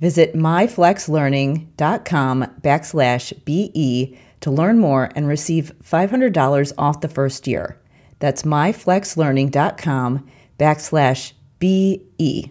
Visit myflexlearning.com backslash BE to learn more and receive $500 off the first year. That's myflexlearning.com backslash BE.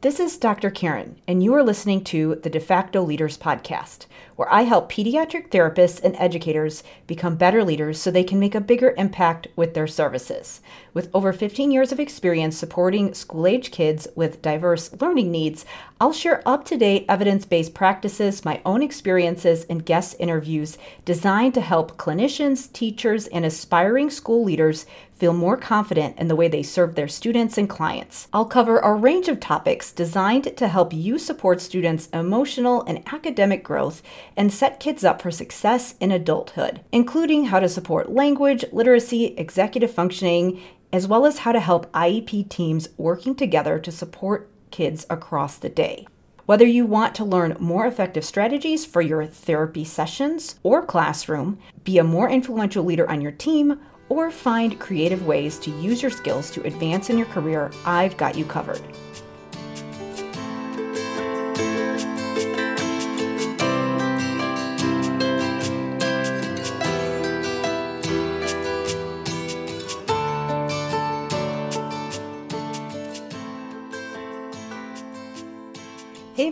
This is Dr. Karen, and you are listening to the De facto Leaders Podcast, where I help pediatric therapists and educators become better leaders so they can make a bigger impact with their services. With over 15 years of experience supporting school age kids with diverse learning needs, I'll share up to date evidence based practices, my own experiences, and guest interviews designed to help clinicians, teachers, and aspiring school leaders feel more confident in the way they serve their students and clients. I'll cover a range of topics designed to help you support students' emotional and academic growth and set kids up for success in adulthood, including how to support language, literacy, executive functioning, as well as how to help IEP teams working together to support kids across the day. Whether you want to learn more effective strategies for your therapy sessions or classroom, be a more influential leader on your team, or find creative ways to use your skills to advance in your career, I've got you covered.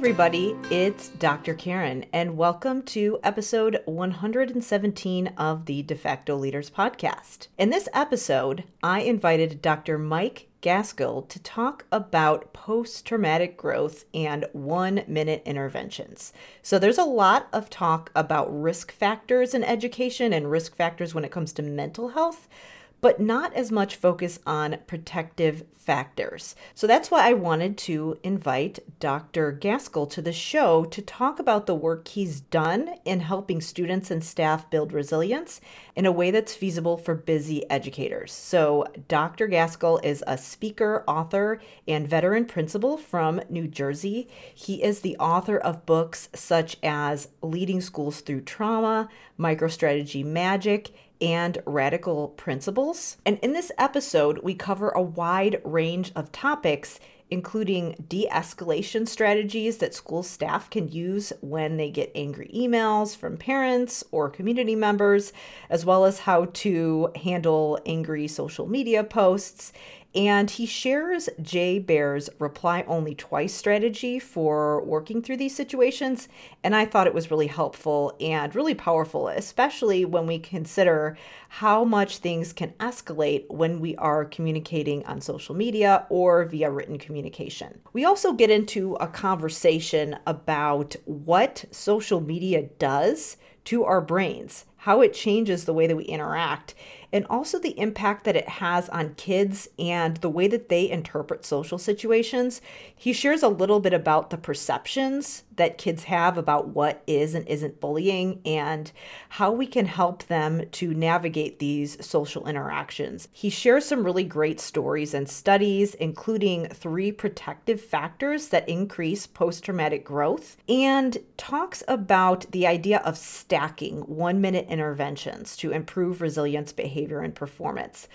Everybody, it's Dr. Karen, and welcome to episode 117 of the De facto Leaders Podcast. In this episode, I invited Dr. Mike Gaskell to talk about post traumatic growth and one minute interventions. So, there's a lot of talk about risk factors in education and risk factors when it comes to mental health but not as much focus on protective factors. So that's why I wanted to invite Dr. Gaskell to the show to talk about the work he's done in helping students and staff build resilience in a way that's feasible for busy educators. So, Dr. Gaskell is a speaker, author, and veteran principal from New Jersey. He is the author of books such as Leading Schools Through Trauma, MicroStrategy Magic, and radical principals. And in this episode, we cover a wide range of topics, including de escalation strategies that school staff can use when they get angry emails from parents or community members, as well as how to handle angry social media posts and he shares Jay Baer's reply only twice strategy for working through these situations. And I thought it was really helpful and really powerful, especially when we consider how much things can escalate when we are communicating on social media or via written communication. We also get into a conversation about what social media does to our brains, how it changes the way that we interact and also the impact that it has on kids and the way that they interpret social situations. He shares a little bit about the perceptions that kids have about what is and isn't bullying and how we can help them to navigate these social interactions. He shares some really great stories and studies, including three protective factors that increase post traumatic growth, and talks about the idea of stacking one minute interventions to improve resilience, behavior, and performance.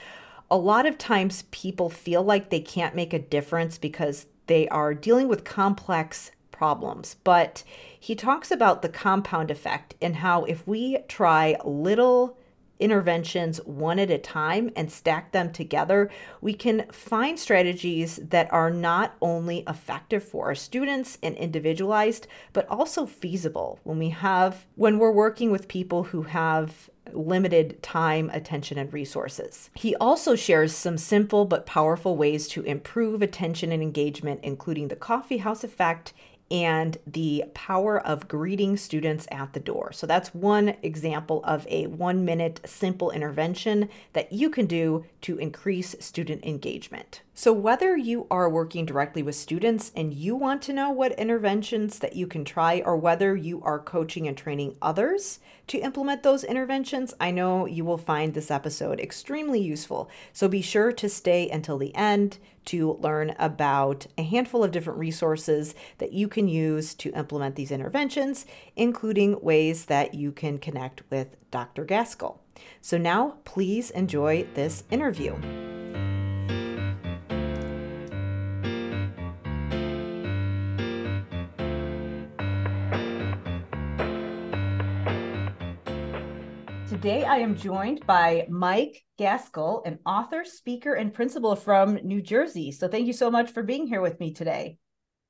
A lot of times people feel like they can't make a difference because they are dealing with complex problems. But he talks about the compound effect and how if we try little interventions one at a time and stack them together, we can find strategies that are not only effective for our students and individualized, but also feasible when we have when we're working with people who have limited time, attention, and resources. He also shares some simple but powerful ways to improve attention and engagement, including the coffee house effect and the power of greeting students at the door. So that's one example of a one minute simple intervention that you can do to increase student engagement. So, whether you are working directly with students and you want to know what interventions that you can try, or whether you are coaching and training others to implement those interventions, I know you will find this episode extremely useful. So, be sure to stay until the end to learn about a handful of different resources that you can use to implement these interventions, including ways that you can connect with Dr. Gaskell. So, now please enjoy this interview. Today, I am joined by Mike Gaskell, an author, speaker, and principal from New Jersey. So, thank you so much for being here with me today.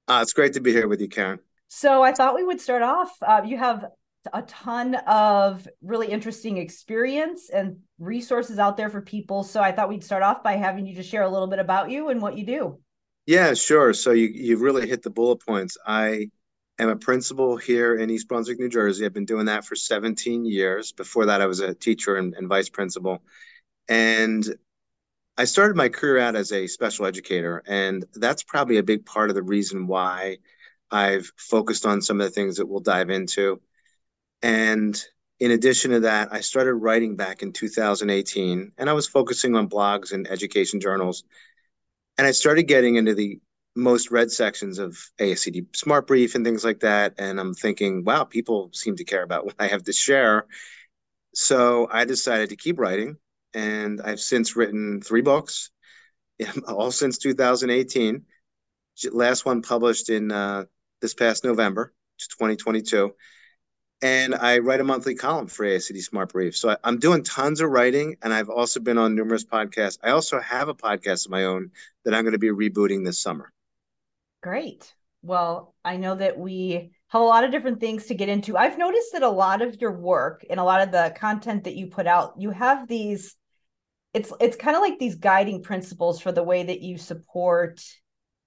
Uh, it's great to be here with you, Karen. So, I thought we would start off. Uh, you have a ton of really interesting experience and resources out there for people. So, I thought we'd start off by having you just share a little bit about you and what you do. Yeah, sure. So, you, you've really hit the bullet points. I am a principal here in East Brunswick, New Jersey. I've been doing that for 17 years. Before that, I was a teacher and, and vice principal. And I started my career out as a special educator. And that's probably a big part of the reason why I've focused on some of the things that we'll dive into. And in addition to that, I started writing back in 2018, and I was focusing on blogs and education journals. And I started getting into the most read sections of ASCD SmartBrief and things like that. And I'm thinking, wow, people seem to care about what I have to share. So I decided to keep writing. And I've since written three books, all since 2018. Last one published in uh, this past November, 2022. And I write a monthly column for ASCD SmartBrief. So I, I'm doing tons of writing, and I've also been on numerous podcasts. I also have a podcast of my own that I'm going to be rebooting this summer. Great. Well, I know that we have a lot of different things to get into. I've noticed that a lot of your work and a lot of the content that you put out, you have these it's it's kind of like these guiding principles for the way that you support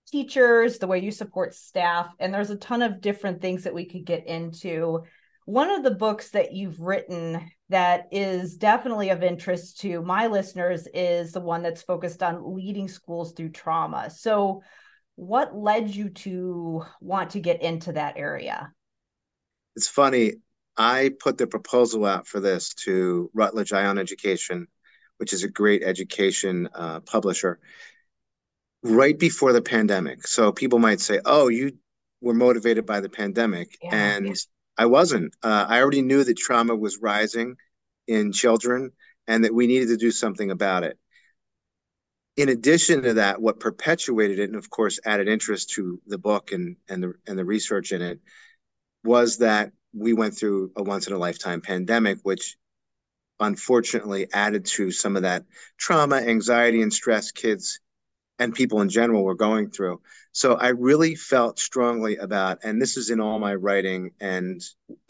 teachers, the way you support staff, and there's a ton of different things that we could get into. One of the books that you've written that is definitely of interest to my listeners is the one that's focused on leading schools through trauma. So, what led you to want to get into that area? It's funny. I put the proposal out for this to Routledge Eye On Education, which is a great education uh, publisher, right before the pandemic. So people might say, "Oh, you were motivated by the pandemic," yeah, and. I wasn't. Uh, I already knew that trauma was rising in children, and that we needed to do something about it in addition to that, what perpetuated it, and of course added interest to the book and and the and the research in it, was that we went through a once in a lifetime pandemic, which unfortunately added to some of that trauma, anxiety, and stress kids and people in general were going through. So I really felt strongly about, and this is in all my writing and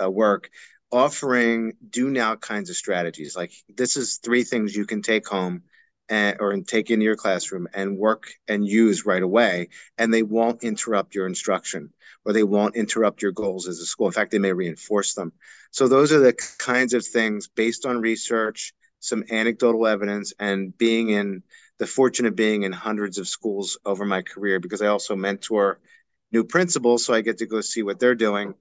uh, work, offering do now kinds of strategies. Like this is three things you can take home and, or take into your classroom and work and use right away, and they won't interrupt your instruction or they won't interrupt your goals as a school. In fact, they may reinforce them. So those are the kinds of things based on research, some anecdotal evidence, and being in the fortune of being in hundreds of schools over my career because I also mentor new principals, so I get to go see what they're doing,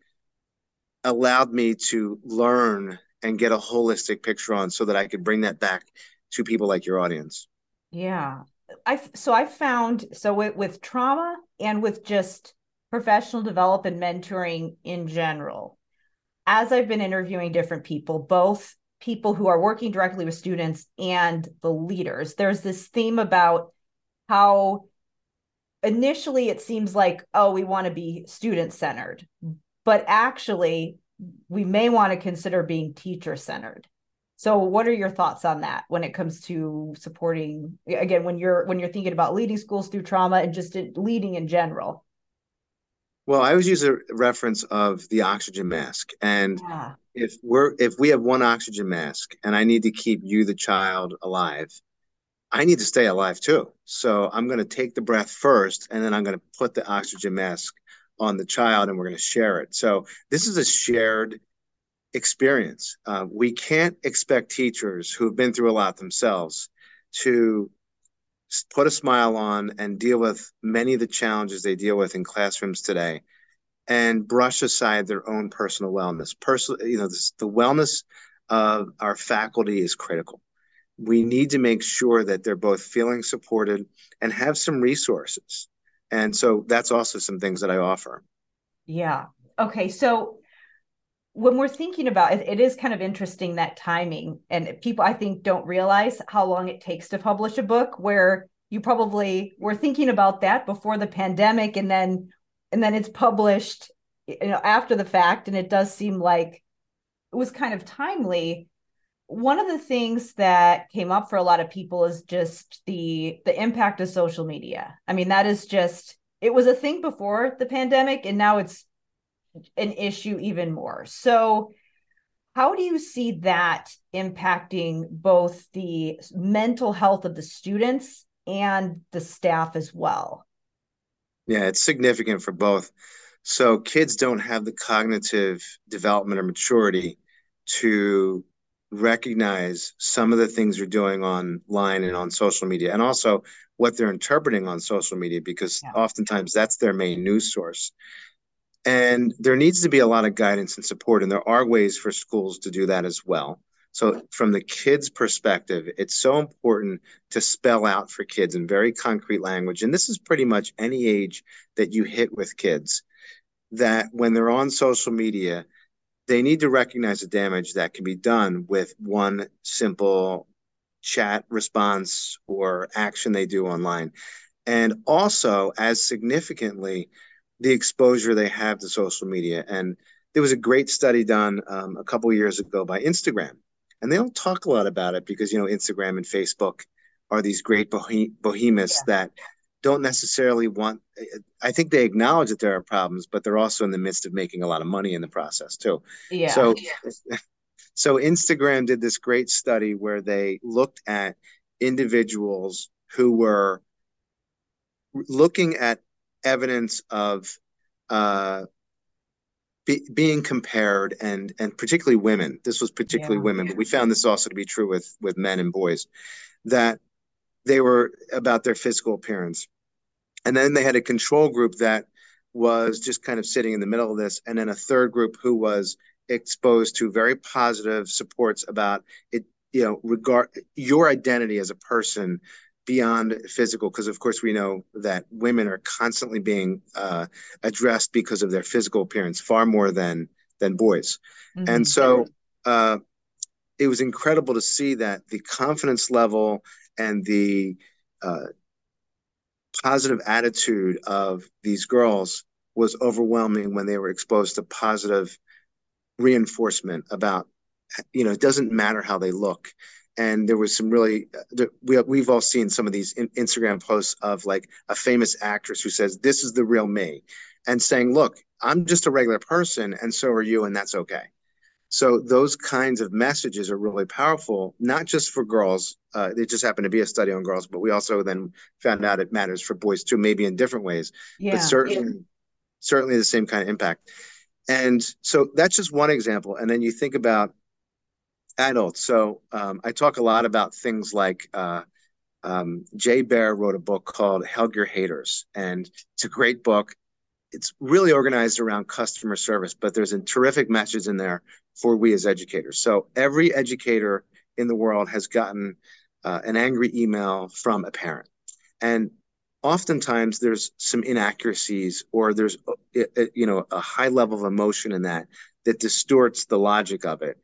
allowed me to learn and get a holistic picture on so that I could bring that back to people like your audience? Yeah. I so I found so with, with trauma and with just professional development mentoring in general, as I've been interviewing different people, both people who are working directly with students and the leaders. There's this theme about how initially it seems like, oh, we want to be student centered, but actually, we may want to consider being teacher centered. So what are your thoughts on that when it comes to supporting again when you're when you're thinking about leading schools through trauma and just leading in general? Well, I always use a reference of the oxygen mask. And yeah. if we're if we have one oxygen mask and I need to keep you, the child, alive, I need to stay alive too. So I'm going to take the breath first, and then I'm going to put the oxygen mask on the child, and we're going to share it. So this is a shared experience. Uh, we can't expect teachers who have been through a lot themselves to put a smile on and deal with many of the challenges they deal with in classrooms today and brush aside their own personal wellness. Personal you know this, the wellness of our faculty is critical. We need to make sure that they're both feeling supported and have some resources. And so that's also some things that i offer. Yeah. Okay so when we're thinking about it, it is kind of interesting that timing and people i think don't realize how long it takes to publish a book where you probably were thinking about that before the pandemic and then and then it's published you know after the fact and it does seem like it was kind of timely. One of the things that came up for a lot of people is just the the impact of social media. I mean that is just it was a thing before the pandemic and now it's an issue even more. So, how do you see that impacting both the mental health of the students and the staff as well? Yeah, it's significant for both. So, kids don't have the cognitive development or maturity to recognize some of the things they're doing online and on social media, and also what they're interpreting on social media, because yeah. oftentimes that's their main news source. And there needs to be a lot of guidance and support, and there are ways for schools to do that as well. So, from the kids' perspective, it's so important to spell out for kids in very concrete language. And this is pretty much any age that you hit with kids that when they're on social media, they need to recognize the damage that can be done with one simple chat response or action they do online. And also, as significantly, the exposure they have to social media. And there was a great study done um, a couple years ago by Instagram, and they don't talk a lot about it because you know Instagram and Facebook are these great behemoths yeah. that don't necessarily want. I think they acknowledge that there are problems, but they're also in the midst of making a lot of money in the process too. Yeah. So, so Instagram did this great study where they looked at individuals who were looking at evidence of uh, be, being compared and and particularly women. This was particularly yeah. women, but we found this also to be true with with men and boys that they were about their physical appearance. And then they had a control group that was just kind of sitting in the middle of this, and then a third group who was exposed to very positive supports about it you know regard your identity as a person beyond physical because of course we know that women are constantly being uh, addressed because of their physical appearance far more than than boys mm-hmm. and so uh, it was incredible to see that the confidence level and the uh, positive attitude of these girls was overwhelming when they were exposed to positive reinforcement about you know it doesn't matter how they look and there was some really we, we've all seen some of these instagram posts of like a famous actress who says this is the real me and saying look i'm just a regular person and so are you and that's okay so those kinds of messages are really powerful not just for girls uh, it just happened to be a study on girls but we also then found out it matters for boys too maybe in different ways yeah, but certainly yeah. certainly the same kind of impact and so that's just one example and then you think about adults. So um, I talk a lot about things like uh, um, Jay Baer wrote a book called Hug Your Haters, and it's a great book. It's really organized around customer service, but there's a terrific message in there for we as educators. So every educator in the world has gotten uh, an angry email from a parent, and oftentimes there's some inaccuracies or there's uh, you know a high level of emotion in that that distorts the logic of it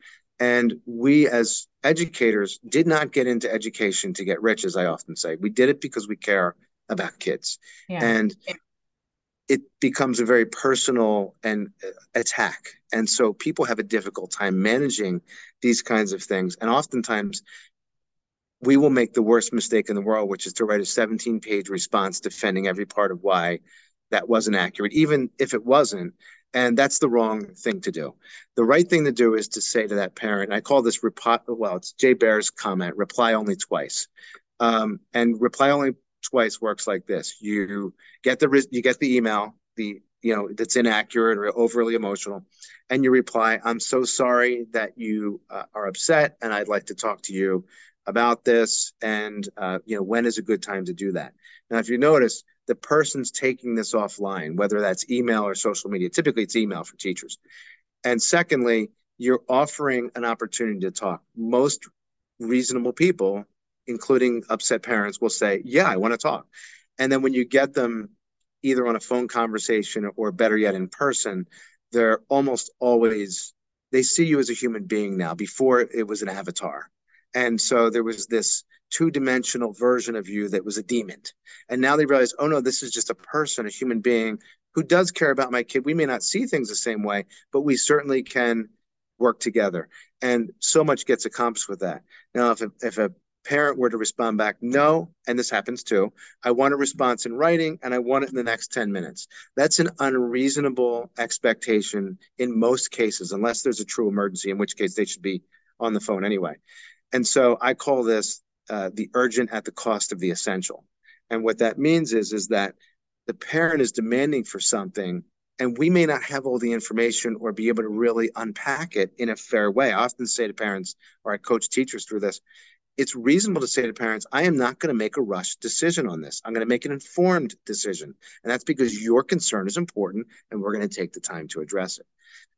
And we, as educators, did not get into education to get rich, as I often say. We did it because we care about kids. Yeah. And it becomes a very personal and uh, attack. And so people have a difficult time managing these kinds of things. And oftentimes, we will make the worst mistake in the world, which is to write a 17 page response defending every part of why that wasn't accurate, even if it wasn't. And that's the wrong thing to do. The right thing to do is to say to that parent, I call this, reply, well, it's Jay Baer's comment, reply only twice. Um, and reply only twice works like this. You get the, you get the email, the, you know, that's inaccurate or overly emotional, and you reply, I'm so sorry that you uh, are upset and I'd like to talk to you about this. And, uh, you know, when is a good time to do that? Now, if you notice, the person's taking this offline, whether that's email or social media. Typically, it's email for teachers. And secondly, you're offering an opportunity to talk. Most reasonable people, including upset parents, will say, Yeah, I want to talk. And then when you get them either on a phone conversation or better yet in person, they're almost always, they see you as a human being now. Before it was an avatar. And so there was this two dimensional version of you that was a demon. And now they realize, oh no, this is just a person, a human being who does care about my kid. We may not see things the same way, but we certainly can work together. And so much gets accomplished with that. Now, if a, if a parent were to respond back, no, and this happens too, I want a response in writing and I want it in the next 10 minutes. That's an unreasonable expectation in most cases, unless there's a true emergency, in which case they should be on the phone anyway. And so I call this uh, the urgent at the cost of the essential. And what that means is, is that the parent is demanding for something and we may not have all the information or be able to really unpack it in a fair way. I often say to parents, or I coach teachers through this, it's reasonable to say to parents, I am not going to make a rushed decision on this. I'm going to make an informed decision. And that's because your concern is important and we're going to take the time to address it.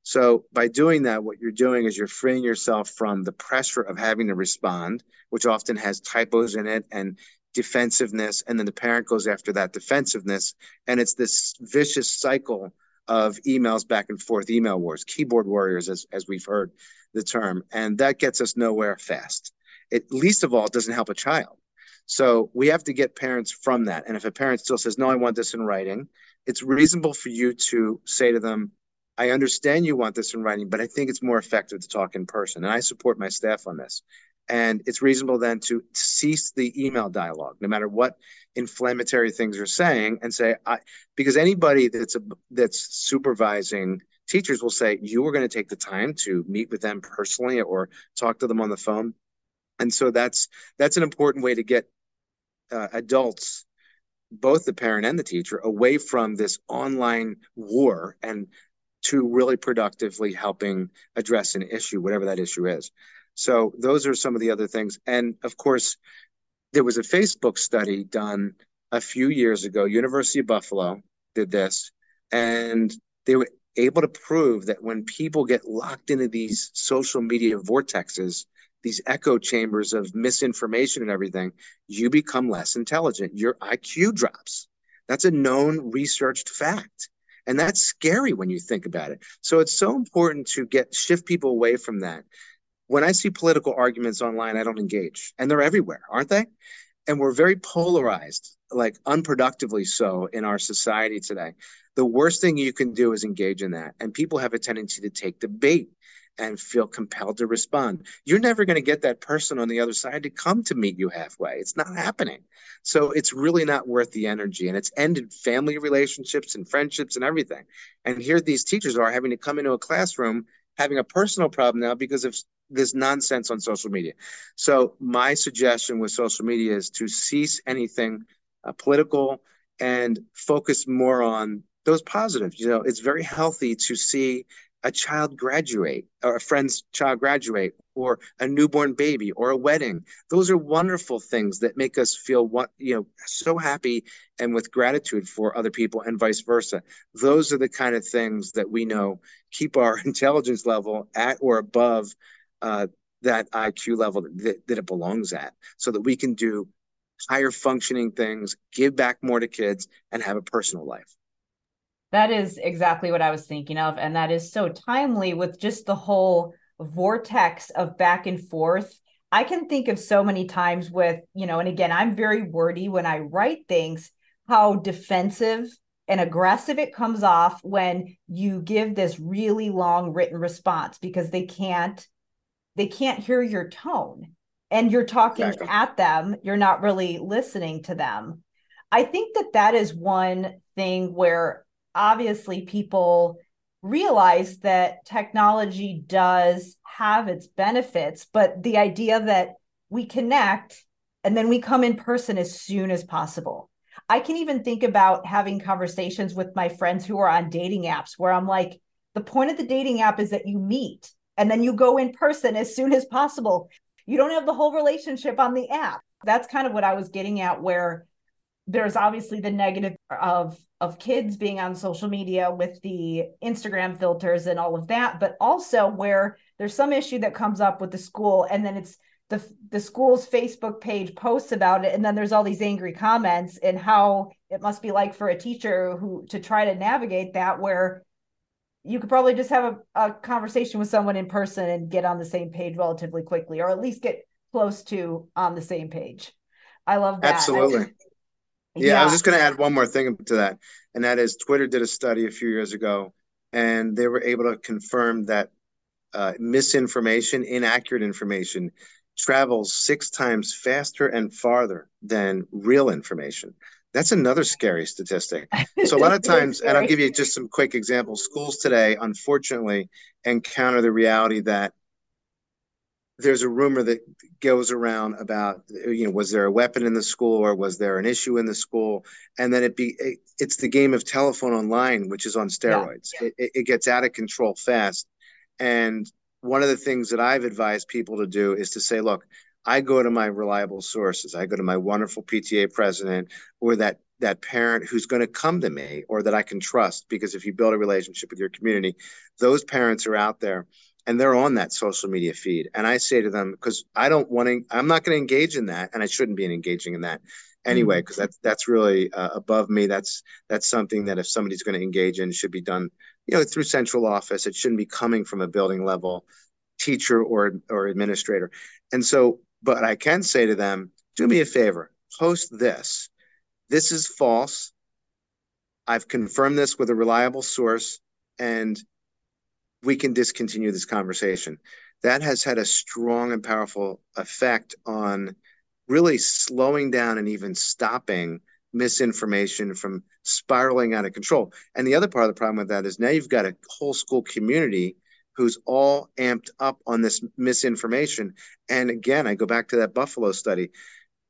So by doing that, what you're doing is you're freeing yourself from the pressure of having to respond, which often has typos in it and defensiveness. And then the parent goes after that defensiveness. And it's this vicious cycle of emails back and forth, email wars, keyboard warriors, as, as we've heard the term. And that gets us nowhere fast. It least of all, doesn't help a child. So we have to get parents from that. And if a parent still says, no, I want this in writing, it's reasonable for you to say to them, I understand you want this in writing, but I think it's more effective to talk in person. And I support my staff on this. And it's reasonable then to cease the email dialogue, no matter what inflammatory things you're saying, and say, I, because anybody that's a, that's supervising teachers will say, you are going to take the time to meet with them personally or talk to them on the phone. And so that's that's an important way to get uh, adults both the parent and the teacher away from this online war and to really productively helping address an issue, whatever that issue is. So those are some of the other things. And of course, there was a Facebook study done a few years ago. University of Buffalo did this, and they were able to prove that when people get locked into these social media vortexes, these echo chambers of misinformation and everything, you become less intelligent. Your IQ drops. That's a known researched fact. And that's scary when you think about it. So it's so important to get shift people away from that. When I see political arguments online, I don't engage. And they're everywhere, aren't they? And we're very polarized, like unproductively so in our society today. The worst thing you can do is engage in that. And people have a tendency to take the bait and feel compelled to respond. You're never going to get that person on the other side to come to meet you halfway. It's not happening. So it's really not worth the energy. And it's ended family relationships and friendships and everything. And here these teachers are having to come into a classroom having a personal problem now because of this nonsense on social media. So my suggestion with social media is to cease anything uh, political and focus more on those positives. You know, it's very healthy to see a child graduate or a friend's child graduate or a newborn baby or a wedding. Those are wonderful things that make us feel what you know so happy and with gratitude for other people and vice versa. Those are the kind of things that we know keep our intelligence level at or above uh, that iq level that, that it belongs at so that we can do higher functioning things give back more to kids and have a personal life that is exactly what I was thinking of. And that is so timely with just the whole vortex of back and forth I can think of so many times with, you know, and again, I'm very wordy when I write things, how defensive and aggressive it comes off when you give this really long written response because they can't they can't hear your tone and you're talking exactly. at them you're not really listening to them i think that that is one thing where obviously people realize that technology does have its benefits, but the idea that we connect and then we come in person as soon as possible. I can even think about having conversations with my friends who are on dating apps where I'm like, the point of the dating app is that you meet and then you go in person as soon as possible. You don't have the whole relationship on the app. That's kind of what I was getting at, where there's obviously the negative of of kids being on social media with the Instagram filters and all of that, but also where there's some issue that comes up with the school and then it's the the school's Facebook page posts about it and then there's all these angry comments and how it must be like for a teacher who to try to navigate that where you could probably just have a, a conversation with someone in person and get on the same page relatively quickly or at least get close to on the same page. I love that. Absolutely. Yeah, yeah, I was just going to add one more thing to that, and that is Twitter did a study a few years ago, and they were able to confirm that uh, misinformation, inaccurate information, travels six times faster and farther than real information. That's another scary statistic. So a lot of times, and I'll give you just some quick examples. Schools today, unfortunately, encounter the reality that there's a rumor that goes around about you know was there a weapon in the school or was there an issue in the school? And then it be it, it's the game of telephone online which is on steroids. Yeah, yeah. It, it gets out of control fast. And one of the things that i've advised people to do is to say look i go to my reliable sources. I go to my wonderful pta president or that that parent who's going to come to me or that i can trust because if you build a relationship with your community those parents are out there and they're on that social media feed. And I say to them, because I don't want to, I'm not going to engage in that, and I shouldn't be engaging in that anyway, because mm-hmm. that's that's really uh, above me. That's that's something that if somebody's going to engage in, should be done, you know, through central office. It shouldn't be coming from a building level teacher or or administrator. And so, but I can say to them, do me a favor, post this. This is false. I've confirmed this with a reliable source, and we can discontinue this conversation. That has had a strong and powerful effect on really slowing down and even stopping misinformation from spiraling out of control. And the other part of the problem with that is now you've got a whole school community who's all amped up on this misinformation. And again, I go back to that Buffalo study.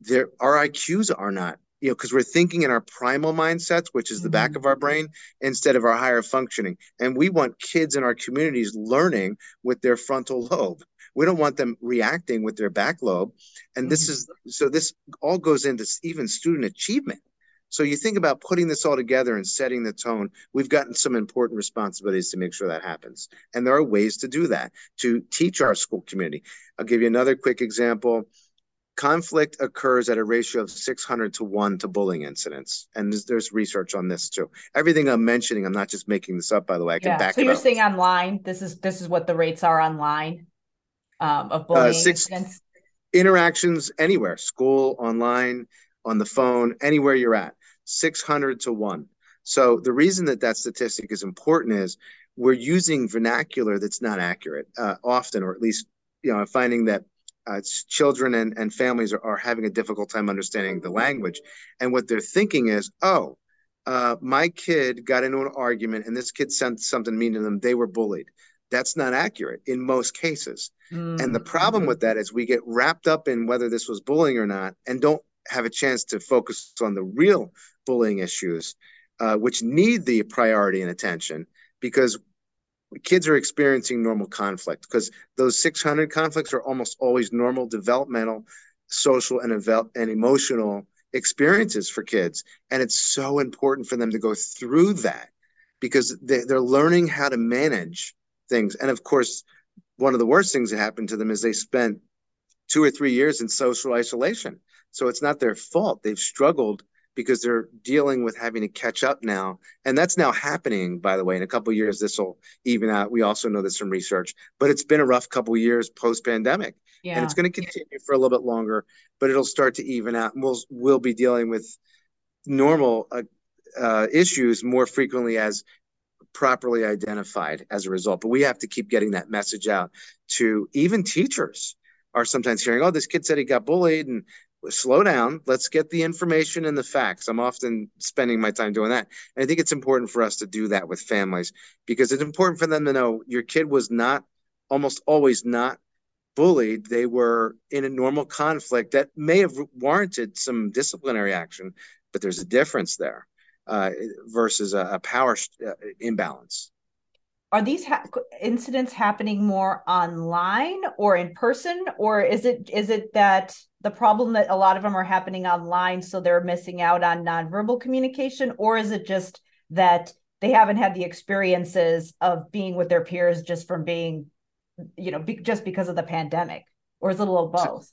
There, our IQs are not you know, because we're thinking in our primal mindsets, which is the back mm-hmm. of our brain, instead of our higher functioning. And we want kids in our communities learning with their frontal lobe. We don't want them reacting with their back lobe. And this is so this all goes into even student achievement. So you think about putting this all together and setting the tone. We've gotten some important responsibilities to make sure that happens. And there are ways to do that, to teach our school community. I'll give you another quick example conflict occurs at a ratio of 600 to 1 to bullying incidents and there's, there's, research on this too everything i'm mentioning i'm not just making this up by the way i can yeah. back so you're up. saying online this is this is what the rates are online um, of uh, bullying uh, six, incidents interactions anywhere school online on the phone anywhere you're at 600 to 1 so the reason that that statistic is important is we're using vernacular that's not accurate uh, often or at least you know finding that uh, children and, and families are, are having a difficult time understanding the language. And what they're thinking is, oh, uh, my kid got into an argument and this kid sent something mean to them. They were bullied. That's not accurate in most cases. Mm. And the problem with that is we get wrapped up in whether this was bullying or not and don't have a chance to focus on the real bullying issues, uh, which need the priority and attention because kids are experiencing normal conflict because those 600 conflicts are almost always normal developmental social and, and emotional experiences for kids. And it's so important for them to go through that because they, they're learning how to manage things. And of course one of the worst things that happened to them is they spent two or three years in social isolation. So it's not their fault. They've struggled because they're dealing with having to catch up now. And that's now happening, by the way. In a couple years, this will even out. We also know this from research, but it's been a rough couple years post pandemic. Yeah. And it's going to continue for a little bit longer, but it'll start to even out. And we'll, we'll be dealing with normal uh, uh, issues more frequently as properly identified as a result. But we have to keep getting that message out to even teachers are sometimes hearing, oh, this kid said he got bullied and slow down. Let's get the information and the facts. I'm often spending my time doing that. And I think it's important for us to do that with families because it's important for them to know your kid was not almost always not bullied. They were in a normal conflict that may have warranted some disciplinary action, but there's a difference there uh, versus a, a power uh, imbalance. Are these ha- incidents happening more online or in person, or is it is it that the problem that a lot of them are happening online, so they're missing out on nonverbal communication, or is it just that they haven't had the experiences of being with their peers just from being, you know, be, just because of the pandemic, or is it a little both?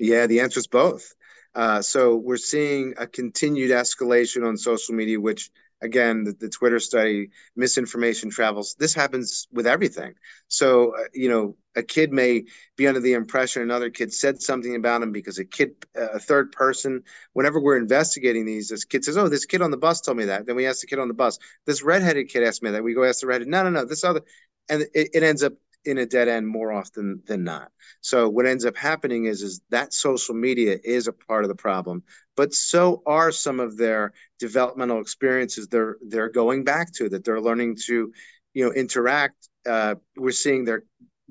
Yeah, the answer is both. Uh, so we're seeing a continued escalation on social media, which again, the, the Twitter study, misinformation travels. This happens with everything. So, uh, you know, a kid may be under the impression another kid said something about him because a kid, a third person, whenever we're investigating these, this kid says, Oh, this kid on the bus told me that. Then we ask the kid on the bus, this redheaded kid asked me that. We go ask the redheaded, no, no, no, this other, and it, it ends up in a dead end more often than not. So what ends up happening is is that social media is a part of the problem, but so are some of their developmental experiences they're they're going back to that they're learning to, you know, interact. Uh, we're seeing their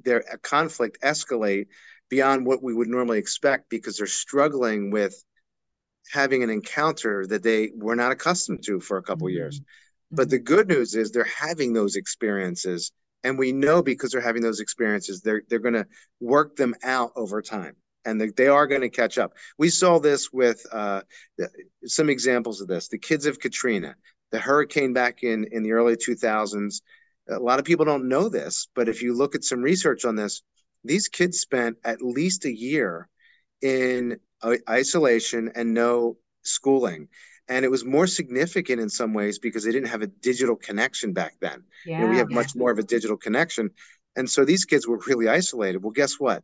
their conflict escalate beyond what we would normally expect because they're struggling with having an encounter that they were not accustomed to for a couple mm-hmm. years. But the good news is they're having those experiences and we know because they're having those experiences they're they're going to work them out over time and they, they are going to catch up. We saw this with uh, some examples of this the kids of katrina the hurricane back in in the early 2000s a lot of people don't know this but if you look at some research on this these kids spent at least a year in isolation and no schooling and it was more significant in some ways because they didn't have a digital connection back then. Yeah, you know, we have much more of a digital connection, and so these kids were really isolated. Well, guess what?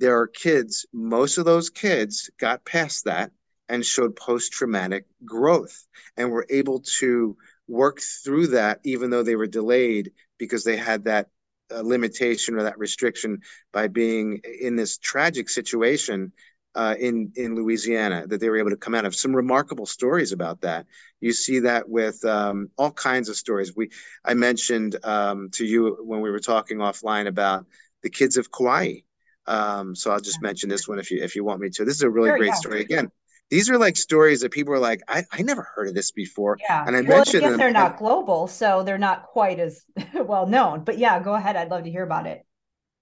There are kids. Most of those kids got past that and showed post-traumatic growth, and were able to work through that, even though they were delayed because they had that uh, limitation or that restriction by being in this tragic situation uh, in in Louisiana that they were able to come out of. Some remarkable stories about that. You see that with um, all kinds of stories. We I mentioned um, to you when we were talking offline about the kids of Kauai. Um, so I'll just mention this one if you if you want me to. This is a really sure, great yeah. story. Again, these are like stories that people are like, I, I never heard of this before. Yeah. And I well, mentioned them. They're not global, so they're not quite as well known. But yeah, go ahead. I'd love to hear about it.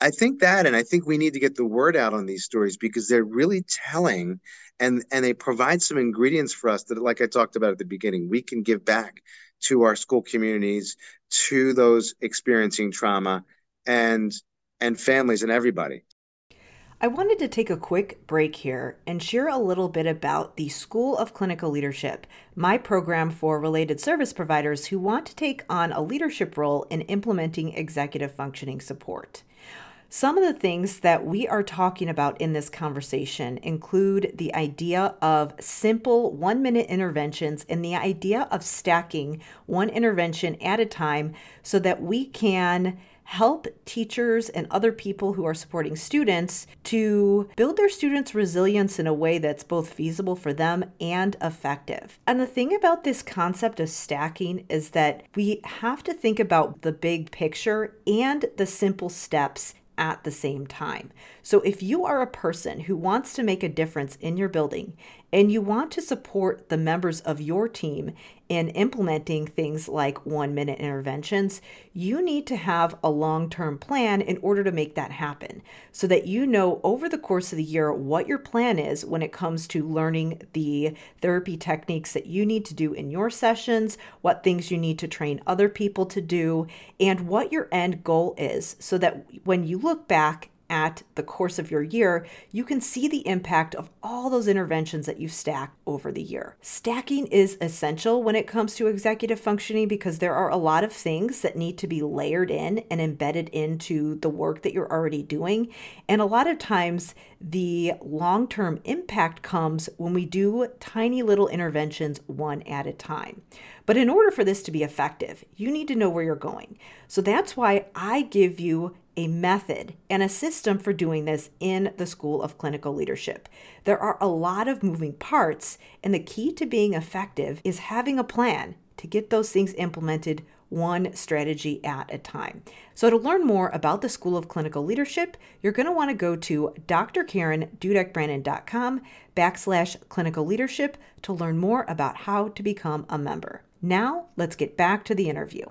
I think that, and I think we need to get the word out on these stories because they're really telling, and and they provide some ingredients for us that, like I talked about at the beginning, we can give back to our school communities, to those experiencing trauma, and and families and everybody. I wanted to take a quick break here and share a little bit about the School of Clinical Leadership, my program for related service providers who want to take on a leadership role in implementing executive functioning support. Some of the things that we are talking about in this conversation include the idea of simple one minute interventions and the idea of stacking one intervention at a time so that we can help teachers and other people who are supporting students to build their students' resilience in a way that's both feasible for them and effective. And the thing about this concept of stacking is that we have to think about the big picture and the simple steps at the same time. So, if you are a person who wants to make a difference in your building and you want to support the members of your team in implementing things like one minute interventions, you need to have a long term plan in order to make that happen so that you know over the course of the year what your plan is when it comes to learning the therapy techniques that you need to do in your sessions, what things you need to train other people to do, and what your end goal is so that when you look back at the course of your year, you can see the impact of all those interventions that you've stacked over the year. Stacking is essential when it comes to executive functioning because there are a lot of things that need to be layered in and embedded into the work that you're already doing. And a lot of times, the long term impact comes when we do tiny little interventions one at a time. But in order for this to be effective, you need to know where you're going. So that's why I give you a method and a system for doing this in the School of Clinical Leadership. There are a lot of moving parts, and the key to being effective is having a plan to get those things implemented one strategy at a time. So, to learn more about the School of Clinical Leadership, you're going to want to go to drkarendudekbrannon.com backslash clinical leadership to learn more about how to become a member. Now, let's get back to the interview.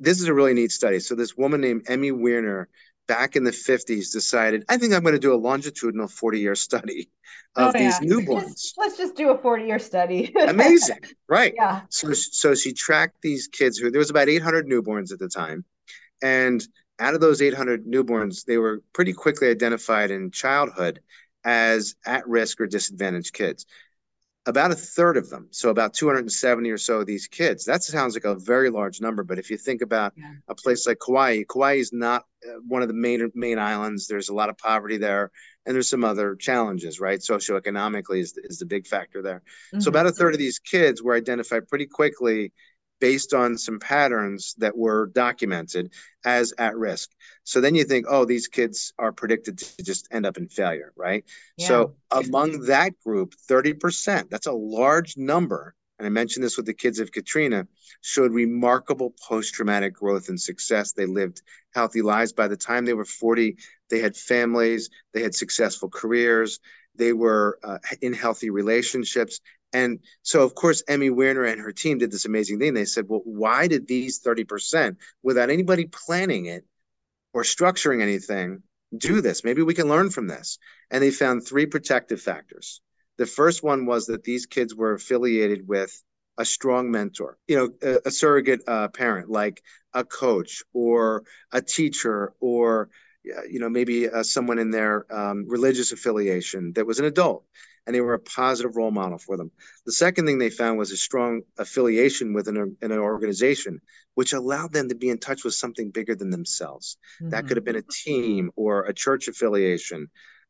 This is a really neat study. So, this woman named Emmy Werner back in the 50s decided, I think I'm going to do a longitudinal 40 year study of oh, yeah. these newborns. Just, let's just do a 40 year study. Amazing. Right. Yeah. So, so she tracked these kids who there was about 800 newborns at the time. And out of those 800 newborns, they were pretty quickly identified in childhood as at risk or disadvantaged kids about a third of them, so about 270 or so of these kids. That sounds like a very large number, but if you think about yeah. a place like Kauai, Kauai is not uh, one of the main main islands. There's a lot of poverty there, and there's some other challenges, right? Socioeconomically is the, is the big factor there. Mm-hmm. So about a third of these kids were identified pretty quickly based on some patterns that were documented as at risk. So then you think, oh, these kids are predicted to just end up in failure, right? Yeah. So among that group, 30%, that's a large number. And I mentioned this with the kids of Katrina, showed remarkable post traumatic growth and success. They lived healthy lives. By the time they were 40, they had families, they had successful careers, they were uh, in healthy relationships, and so, of course, Emmy Werner and her team did this amazing thing. They said, well, why did these 30%, without anybody planning it or structuring anything, do this? Maybe we can learn from this. And they found three protective factors. The first one was that these kids were affiliated with a strong mentor, you know, a, a surrogate uh, parent like a coach or a teacher or, you know, maybe uh, someone in their um, religious affiliation that was an adult and they were a positive role model for them. The second thing they found was a strong affiliation with an, an organization, which allowed them to be in touch with something bigger than themselves. Mm-hmm. That could have been a team or a church affiliation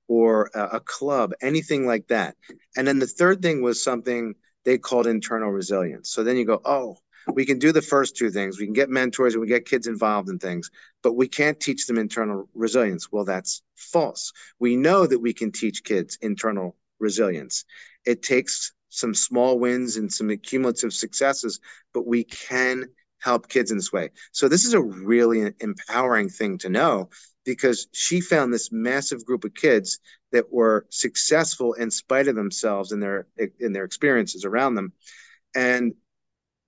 or a, a club, anything like that. And then the third thing was something they called internal resilience. So then you go, oh, we can do the first two things. We can get mentors and we get kids involved in things, but we can't teach them internal resilience. Well, that's false. We know that we can teach kids internal resilience. It takes some small wins and some cumulative successes, but we can help kids in this way. So this is a really empowering thing to know because she found this massive group of kids that were successful in spite of themselves and their in their experiences around them and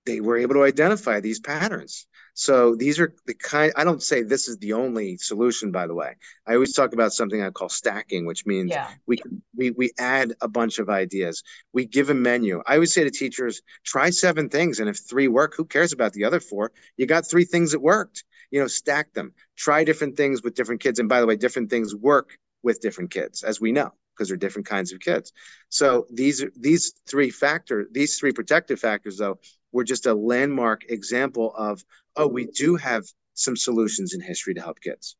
they were able to identify these patterns so these are the kind, I don't say this is the only solution, by the way. I always talk about something I call stacking, which means yeah. we, we, we add a bunch of ideas. We give a menu. I always say to teachers, try seven things. And if three work, who cares about the other four? You got three things that worked, you know, stack them, try different things with different kids. And by the way, different things work with different kids, as we know because they're different kinds of kids. So these these three factor these three protective factors though were just a landmark example of oh we do have some solutions in history to help kids.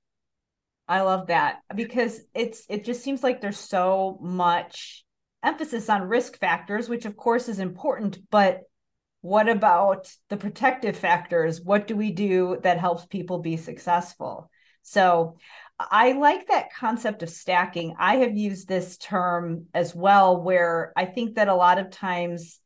I love that because it's it just seems like there's so much emphasis on risk factors which of course is important but what about the protective factors what do we do that helps people be successful so I like that concept of stacking. I have used this term as well, where I think that a lot of times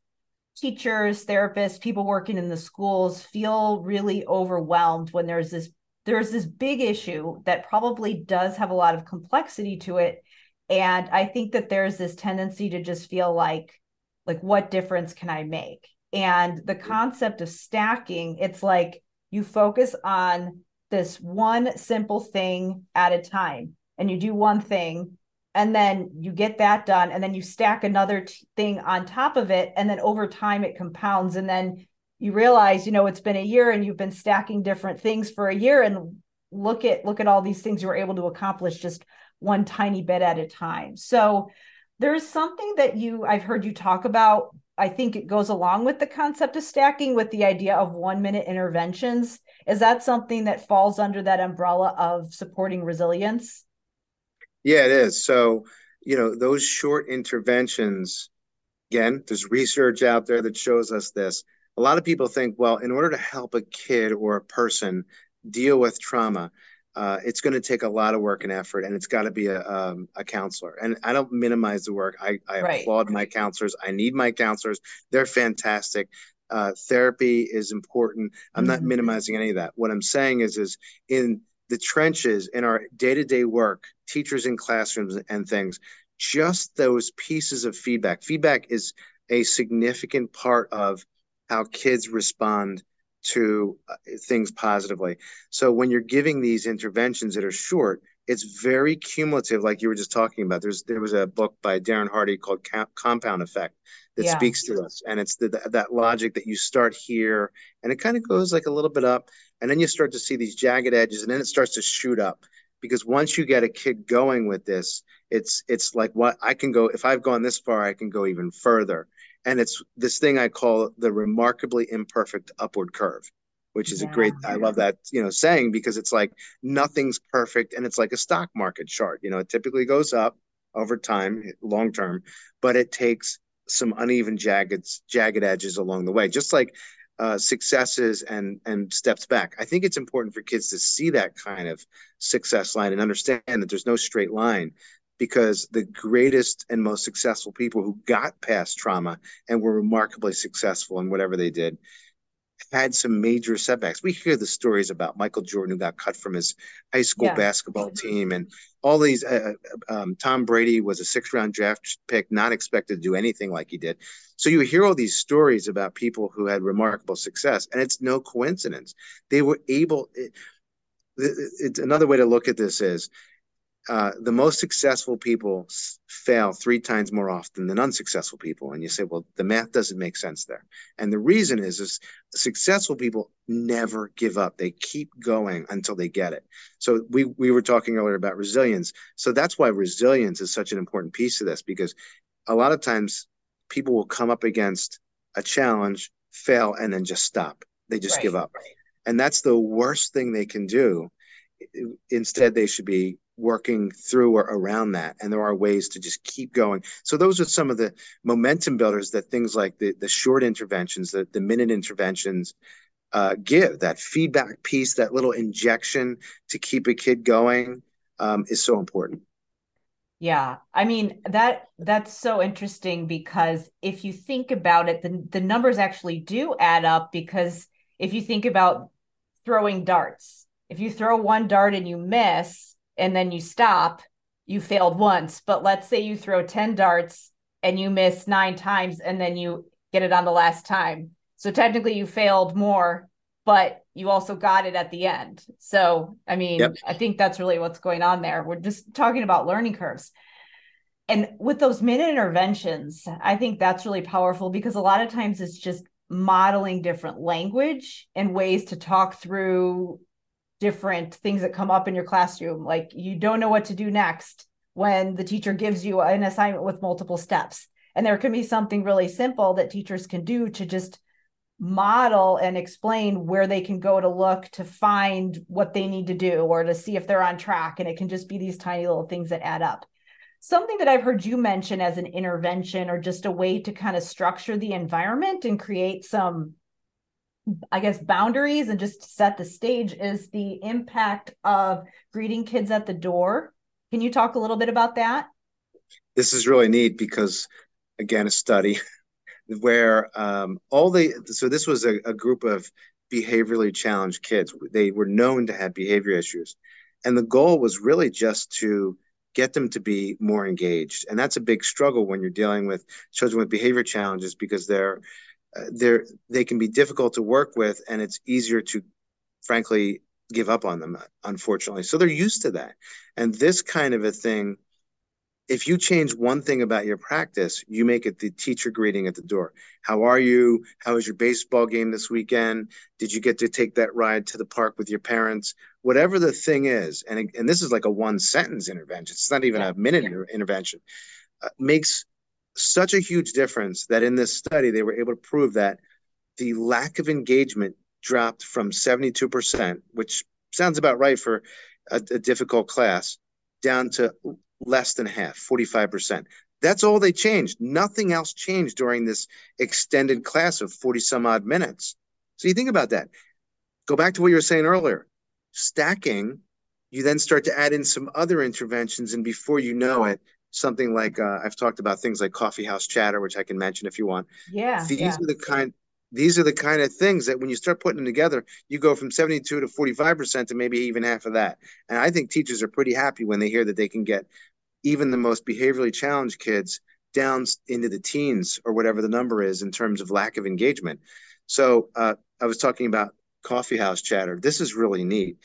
teachers, therapists, people working in the schools feel really overwhelmed when there's this there's this big issue that probably does have a lot of complexity to it and I think that there's this tendency to just feel like like what difference can I make? And the mm-hmm. concept of stacking, it's like you focus on this one simple thing at a time and you do one thing and then you get that done and then you stack another t- thing on top of it and then over time it compounds and then you realize you know it's been a year and you've been stacking different things for a year and look at look at all these things you were able to accomplish just one tiny bit at a time. So there's something that you i've heard you talk about. I think it goes along with the concept of stacking with the idea of one minute interventions. Is that something that falls under that umbrella of supporting resilience yeah it is so you know those short interventions again there's research out there that shows us this a lot of people think well in order to help a kid or a person deal with trauma uh, it's going to take a lot of work and effort, and it's got to be a, um, a counselor. And I don't minimize the work. I, I right. applaud my counselors. I need my counselors. They're fantastic. Uh, therapy is important. I'm mm-hmm. not minimizing any of that. What I'm saying is, is in the trenches, in our day-to-day work, teachers in classrooms and things, just those pieces of feedback. Feedback is a significant part of how kids respond to uh, things positively. So when you're giving these interventions that are short, it's very cumulative, like you were just talking about. There's there was a book by Darren Hardy called Compound Effect that yeah. speaks to us, and it's the, that logic that you start here, and it kind of goes like a little bit up, and then you start to see these jagged edges, and then it starts to shoot up. Because once you get a kid going with this, it's it's like what I can go. If I've gone this far, I can go even further and it's this thing I call the remarkably imperfect upward curve, which is yeah. a great. I love that you know saying because it's like nothing's perfect, and it's like a stock market chart. You know, it typically goes up over time, long term, but it takes some uneven jagged jagged edges along the way, just like uh, successes and and steps back. I think it's important for kids to see that kind of success line and understand that there's no straight line because the greatest and most successful people who got past trauma and were remarkably successful in whatever they did had some major setbacks. We hear the stories about Michael Jordan who got cut from his high school yeah. basketball team, and all these. Uh, uh, um, Tom Brady was a six round draft pick, not expected to do anything like he did. So you hear all these stories about people who had remarkable success, and it's no coincidence they were able. It, it, another way to look at this is uh, the most successful people fail three times more often than unsuccessful people. And you say well the math doesn't make sense there. And the reason is is successful people never give up. They keep going until they get it. So we we were talking earlier about resilience. So that's why resilience is such an important piece of this because a lot of times people will come up against a challenge fail and then just stop. They just right. give up. And that's the worst thing they can do. Instead they should be working through or around that and there are ways to just keep going. So those are some of the momentum builders that things like the, the short interventions the, the minute interventions uh, give. That feedback piece that little injection to keep a kid going um, is so important. Yeah. I mean that that's so interesting because if you think about it the, the numbers actually do add up because if you think about throwing darts if you throw one dart and you miss and then you stop, you failed once. But let's say you throw 10 darts and you miss nine times and then you get it on the last time. So technically you failed more, but you also got it at the end. So, I mean, yep. I think that's really what's going on there. We're just talking about learning curves. And with those minute interventions, I think that's really powerful because a lot of times it's just modeling different language and ways to talk through different things that come up in your classroom. Like you don't know what to do next when the teacher gives you an assignment with multiple steps. And there can be something really simple that teachers can do to just model and explain where they can go to look to find what they need to do or to see if they're on track. And it can just be these tiny little things that add up. Something that i've heard you mention as an intervention or just a way to kind of structure the environment and create some I guess boundaries and just set the stage is the impact of greeting kids at the door. Can you talk a little bit about that? This is really neat because, again, a study where um, all the so this was a, a group of behaviorally challenged kids. They were known to have behavior issues, and the goal was really just to get them to be more engaged. And that's a big struggle when you're dealing with children with behavior challenges because they're they're they can be difficult to work with and it's easier to frankly give up on them unfortunately so they're used to that and this kind of a thing if you change one thing about your practice, you make it the teacher greeting at the door. How are you? How was your baseball game this weekend? Did you get to take that ride to the park with your parents? Whatever the thing is, and and this is like a one sentence intervention. It's not even a minute yeah. intervention. Uh, makes such a huge difference that in this study they were able to prove that the lack of engagement dropped from 72%, which sounds about right for a, a difficult class, down to less than half, 45%. That's all they changed. Nothing else changed during this extended class of 40 some odd minutes. So you think about that. Go back to what you were saying earlier. Stacking, you then start to add in some other interventions, and before you know it, something like uh, I've talked about things like coffee house chatter, which I can mention if you want. Yeah. These yeah. are the kind these are the kind of things that when you start putting them together, you go from 72 to 45% to maybe even half of that. And I think teachers are pretty happy when they hear that they can get even the most behaviorally challenged kids down into the teens or whatever the number is in terms of lack of engagement. So uh, I was talking about coffee house chatter. This is really neat.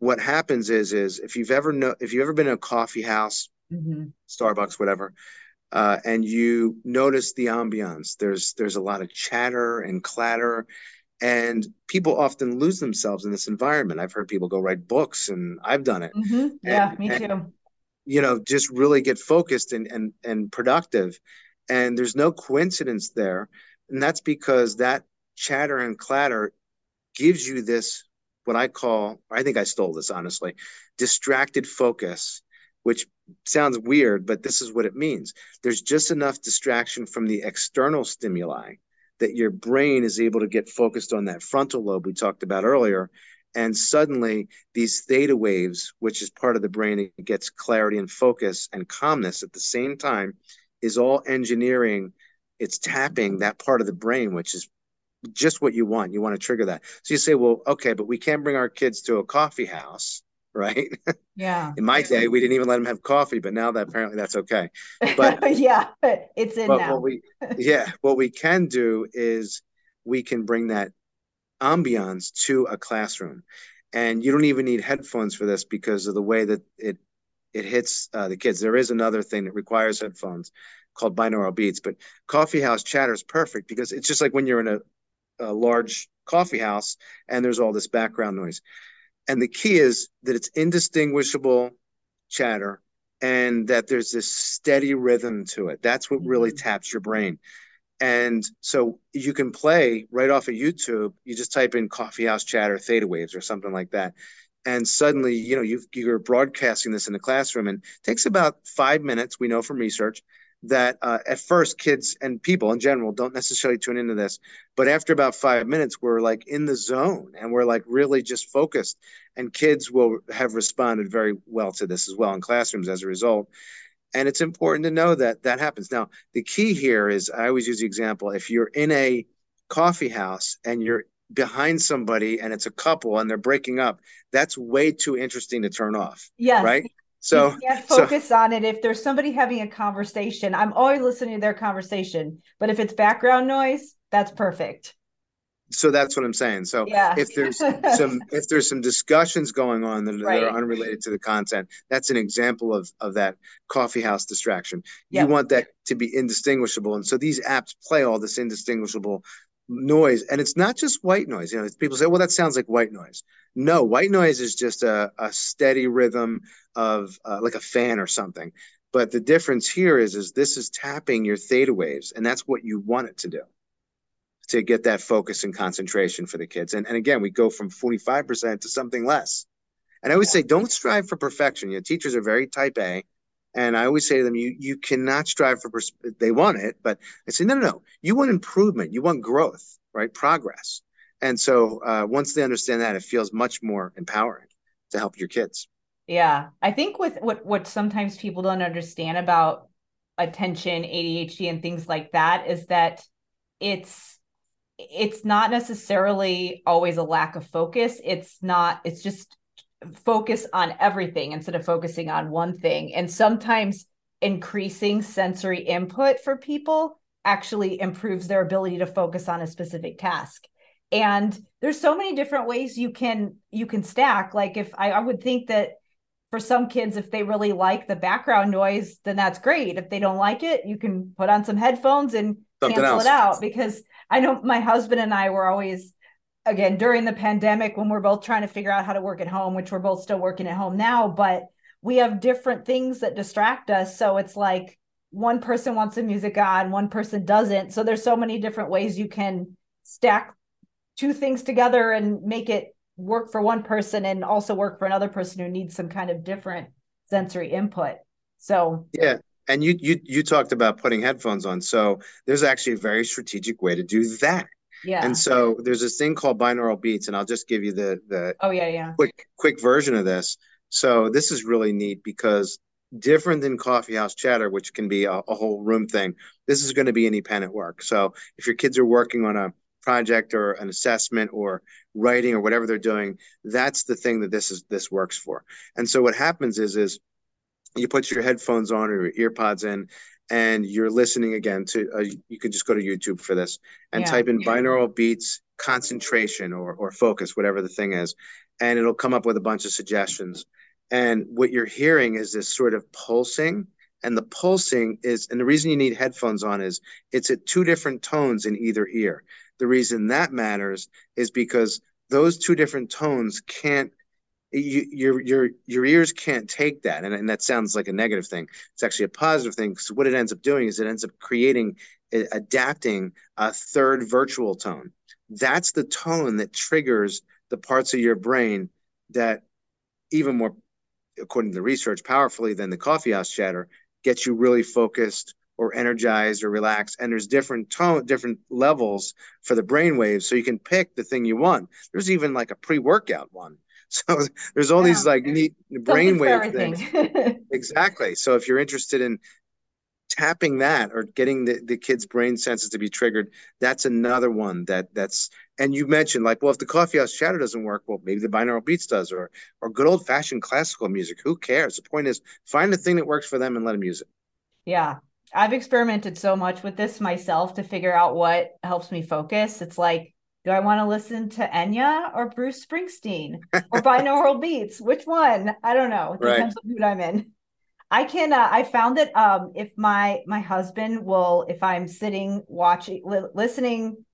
What happens is, is if you've ever know, if you've ever been in a coffee house, mm-hmm. Starbucks, whatever, uh, and you notice the ambiance. There's there's a lot of chatter and clatter, and people often lose themselves in this environment. I've heard people go write books, and I've done it. Mm-hmm. Yeah, and, me and, too. You know, just really get focused and and and productive, and there's no coincidence there, and that's because that chatter and clatter gives you this what I call I think I stole this honestly distracted focus which sounds weird, but this is what it means. There's just enough distraction from the external stimuli that your brain is able to get focused on that frontal lobe we talked about earlier. And suddenly, these theta waves, which is part of the brain, that gets clarity and focus and calmness at the same time, is all engineering. It's tapping that part of the brain, which is just what you want. You want to trigger that. So you say, well, okay, but we can't bring our kids to a coffee house right? Yeah. in my day, we didn't even let them have coffee, but now that apparently that's okay. But yeah, it's in but now. What we, yeah, what we can do is we can bring that ambiance to a classroom, and you don't even need headphones for this because of the way that it it hits uh, the kids. There is another thing that requires headphones called binaural beats, but coffee house chatter is perfect because it's just like when you're in a, a large coffee house and there's all this background noise and the key is that it's indistinguishable chatter and that there's this steady rhythm to it. That's what really mm-hmm. taps your brain. And so you can play right off of YouTube. You just type in coffee house chatter theta waves or something like that. And suddenly, you know, you you're broadcasting this in the classroom and it takes about five minutes. We know from research that uh, at first kids and people in general don't necessarily tune into this but after about five minutes we're like in the zone and we're like really just focused. And kids will have responded very well to this as well in classrooms as a result. And it's important to know that that happens. Now the key here is i always use the example if you're in a coffee house and you're behind somebody and it's a couple and they're breaking up that's way too interesting to turn off yes. right so you can't focus so, on it. If there's somebody having a conversation, I'm always listening to their conversation. But if it's background noise, that's perfect. So that's what I'm saying. So yeah. if there's some if there's some discussions going on that, right. that, are unrelated to the content, that's an example of of that coffee house distraction. Yep. You want that to be indistinguishable. And so these apps play all this indistinguishable noise and it's not just white noise you know people say well that sounds like white noise no white noise is just a, a steady rhythm of uh, like a fan or something but the difference here is is this is tapping your theta waves and that's what you want it to do to get that focus and concentration for the kids and, and again we go from 45% to something less and i always say don't strive for perfection you know teachers are very type a and I always say to them, you you cannot strive for pers- they want it, but I say no no no. You want improvement, you want growth, right? Progress. And so uh, once they understand that, it feels much more empowering to help your kids. Yeah, I think with what what sometimes people don't understand about attention, ADHD, and things like that is that it's it's not necessarily always a lack of focus. It's not. It's just focus on everything instead of focusing on one thing. And sometimes increasing sensory input for people actually improves their ability to focus on a specific task. And there's so many different ways you can you can stack. Like if I, I would think that for some kids, if they really like the background noise, then that's great. If they don't like it, you can put on some headphones and Something cancel else. it out. Because I know my husband and I were always, again, during the pandemic when we're both trying to figure out how to work at home, which we're both still working at home now, but we have different things that distract us. So it's like one person wants the music on, one person doesn't. So there's so many different ways you can stack two things together and make it work for one person and also work for another person who needs some kind of different sensory input. So yeah, and you you you talked about putting headphones on. So there's actually a very strategic way to do that. Yeah. And so there's this thing called binaural beats, and I'll just give you the the oh yeah yeah quick quick version of this. So this is really neat because different than coffee house chatter, which can be a, a whole room thing. This is going to be independent work. So if your kids are working on a project or an assessment or writing or whatever they're doing that's the thing that this is this works for. And so what happens is is you put your headphones on or your earpods in and you're listening again to uh, you can just go to youtube for this and yeah. type in binaural beats concentration or or focus whatever the thing is and it'll come up with a bunch of suggestions. And what you're hearing is this sort of pulsing and the pulsing is and the reason you need headphones on is it's at two different tones in either ear the reason that matters is because those two different tones can't you, your your your ears can't take that. And, and that sounds like a negative thing. It's actually a positive thing because what it ends up doing is it ends up creating adapting a third virtual tone. That's the tone that triggers the parts of your brain that even more according to the research powerfully than the coffee house chatter gets you really focused or energized or relaxed. And there's different tone different levels for the brain waves so you can pick the thing you want. There's even like a pre-workout one. So there's all yeah. these like neat brainwave things. exactly. So if you're interested in tapping that or getting the, the kids brain senses to be triggered that's another one that that's and you mentioned like well if the coffee house chatter doesn't work well maybe the binaural beats does or or good old fashioned classical music. Who cares? The point is find the thing that works for them and let them use it. Yeah I've experimented so much with this myself to figure out what helps me focus. It's like, do I want to listen to Enya or Bruce Springsteen or binaural beats? Which one? I don't know. It depends right. on mood I'm in. I can. Uh, I found that um, if my my husband will, if I'm sitting watching, li- listening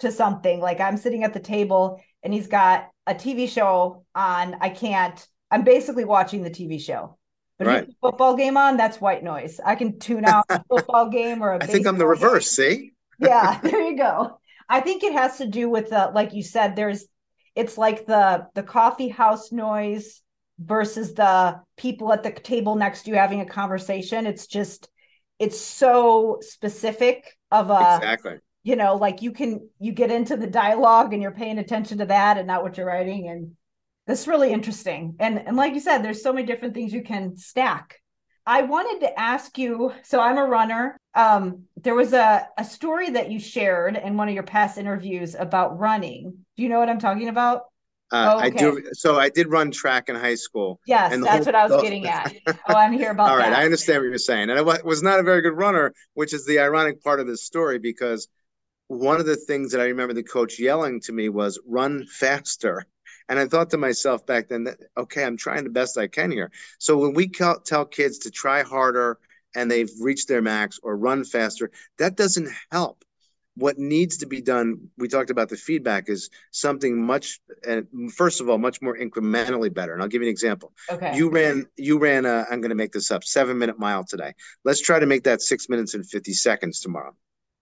to something, like I'm sitting at the table and he's got a TV show on, I can't. I'm basically watching the TV show. But right. if football game on, that's white noise. I can tune out a football game or a I think I'm the reverse, game. see? yeah, there you go. I think it has to do with the like you said, there's it's like the the coffee house noise versus the people at the table next to you having a conversation. It's just it's so specific of a exactly you know like you can you get into the dialogue and you're paying attention to that and not what you're writing and that's really interesting. And and like you said, there's so many different things you can stack. I wanted to ask you, so I'm a runner. Um, there was a, a story that you shared in one of your past interviews about running. Do you know what I'm talking about? Uh, oh, okay. I do. So I did run track in high school. Yes, that's whole, what I was getting at. Oh, I'm here about All right, that. I understand what you're saying. And I was not a very good runner, which is the ironic part of this story because one of the things that I remember the coach yelling to me was run faster. And I thought to myself back then, that, okay, I'm trying the best I can here. So when we tell kids to try harder and they've reached their max or run faster, that doesn't help. What needs to be done, we talked about the feedback, is something much, and first of all, much more incrementally better. And I'll give you an example. Okay. You ran, you ran. A, I'm going to make this up. Seven minute mile today. Let's try to make that six minutes and fifty seconds tomorrow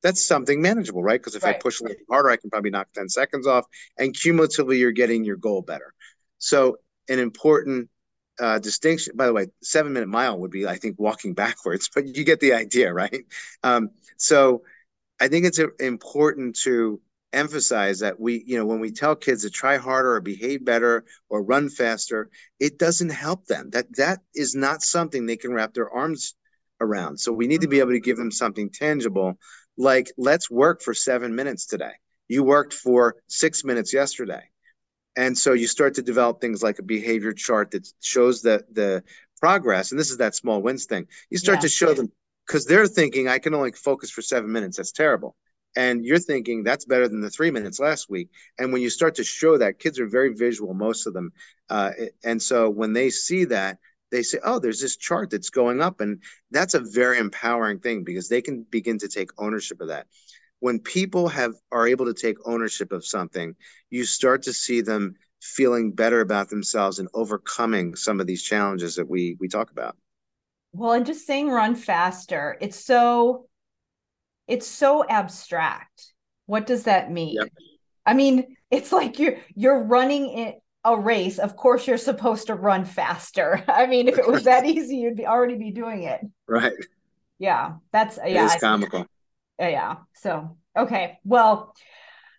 that's something manageable, right? Because if right. I push a little harder, I can probably knock 10 seconds off. And cumulatively, you're getting your goal better. So, an important uh, distinction, by the way, seven minute mile would be, I think, walking backwards, but you get the idea, right? Um, so, I think it's important to emphasize that we, you know, when we tell kids to try harder or behave better or run faster, it doesn't help them. That that is not something they can wrap their arms around. So we need to be able to give them something tangible like let's work for seven minutes today. You worked for six minutes yesterday. And so you start to develop things like a behavior chart that shows the the progress. And this is that small wins thing. You start yeah. to show them because they're thinking i can only focus for seven minutes. That's terrible. And you're thinking that's better than the three minutes last week. And when you start to show that kids are very visual most of them uh, and so when they see that they say, oh, there's this chart that's going up. And that's a very empowering thing because they can begin to take ownership of that. When people have are able to take ownership of something, you start to see them feeling better about themselves and overcoming some of these challenges that we we talk about. Well, and just saying run faster, it's so it's so abstract. What does that mean? Yep. I mean, it's like you're you're running it a race, of course you're supposed to run faster. I mean, if it was that easy, you'd be already be doing it. Right. Yeah, that's yeah. It's comical. Yeah. So okay, well,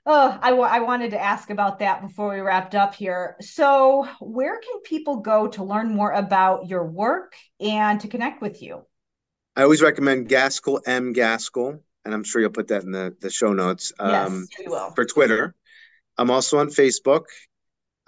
uh, I, w- I wanted to ask about that before we wrapped up here. So, where can people go to learn more about your work and to connect with you? I always recommend Gaskell M Gaskell, and I'm sure you'll put that in the, the show notes. Um, yes. For Twitter. I'm also on Facebook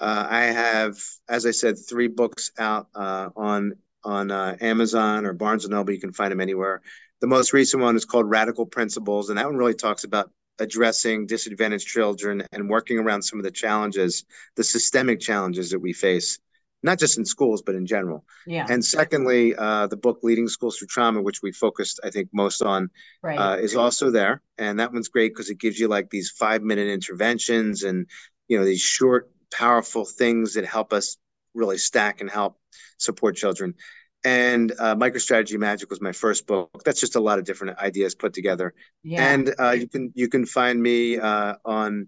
uh, I have, as I said, three books out uh, on on uh, Amazon or Barnes and Noble. You can find them anywhere. The most recent one is called Radical Principals, and that one really talks about addressing disadvantaged children and working around some of the challenges, the systemic challenges that we face, not just in schools but in general. Yeah. And secondly, uh, the book Leading Schools Through Trauma, which we focused, I think, most on, right. uh, is also there, and that one's great because it gives you like these five minute interventions and you know these short powerful things that help us really stack and help support children. And uh, MicroStrategy Magic was my first book. That's just a lot of different ideas put together. Yeah. And uh, you can you can find me uh, on.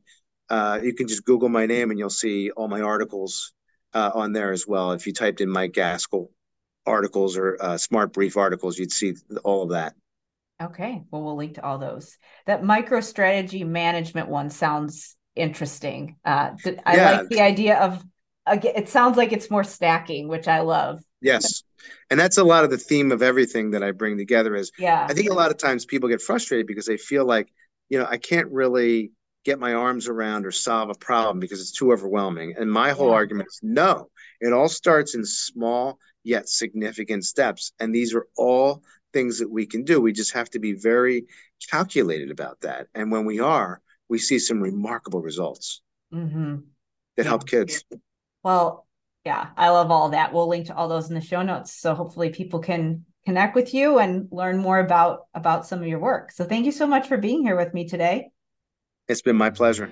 Uh, you can just Google my name and you'll see all my articles uh, on there as well. If you typed in Mike Gaskell articles or uh, SmartBrief articles, you'd see all of that. Okay. Well, we'll link to all those. That MicroStrategy Management one sounds interesting. Uh, I yeah. like the idea of it sounds like it's more stacking, which I love. Yes. And that's a lot of the theme of everything that I bring together is yeah. I think a lot of times people get frustrated because they feel like, you know, I can't really get my arms around or solve a problem because it's too overwhelming. And my whole yeah. argument is no. It all starts in small yet significant steps. And these are all things that we can do. We just have to be very calculated about that. And when we are, we see some remarkable results mm-hmm. that yeah. help kids. Well, yeah, I love all that. We'll link to all those in the show notes. So hopefully people can connect with you and learn more about about some of your work. So thank you so much for being here with me today. It's been my pleasure.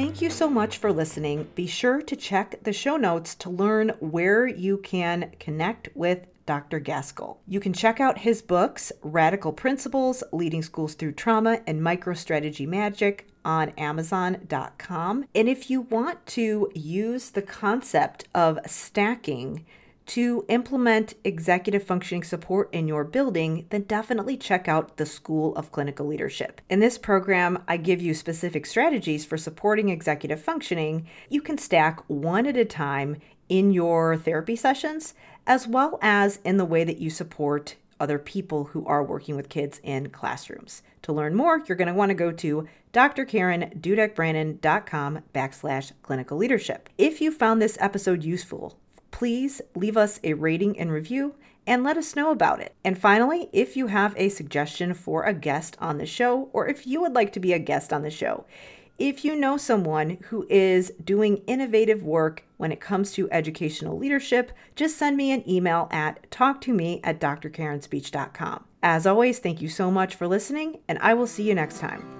Thank you so much for listening. Be sure to check the show notes to learn where you can connect with Dr. Gaskell. You can check out his books, Radical Principals, Leading Schools Through Trauma, and MicroStrategy Magic on Amazon.com. And if you want to use the concept of stacking, to implement executive functioning support in your building, then definitely check out the School of Clinical Leadership. In this program, I give you specific strategies for supporting executive functioning. You can stack one at a time in your therapy sessions, as well as in the way that you support other people who are working with kids in classrooms. To learn more, you're going to want to go to drkarendudekbrannon.com backslash clinical leadership. If you found this episode useful, please leave us a rating and review and let us know about it. And finally, if you have a suggestion for a guest on the show, or if you would like to be a guest on the show, if you know someone who is doing innovative work when it comes to educational leadership, just send me an email at talktome at drkarenspeech.com. As always, thank you so much for listening, and I will see you next time.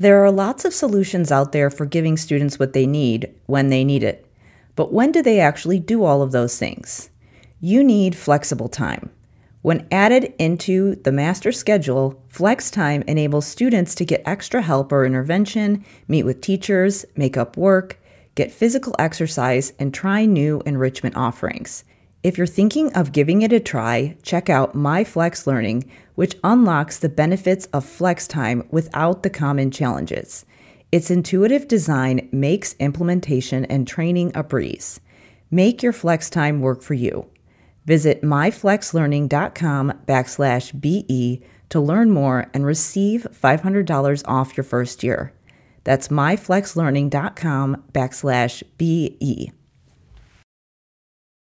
There are lots of solutions out there for giving students what they need when they need it. But when do they actually do all of those things? You need flexible time. When added into the master schedule, flex time enables students to get extra help or intervention, meet with teachers, make up work, get physical exercise, and try new enrichment offerings. If you're thinking of giving it a try, check out My Flex Learning, which unlocks the benefits of flex time without the common challenges. Its intuitive design makes implementation and training a breeze. Make your flex time work for you. Visit myflexlearning.com backslash BE to learn more and receive $500 off your first year. That's myflexlearning.com backslash BE.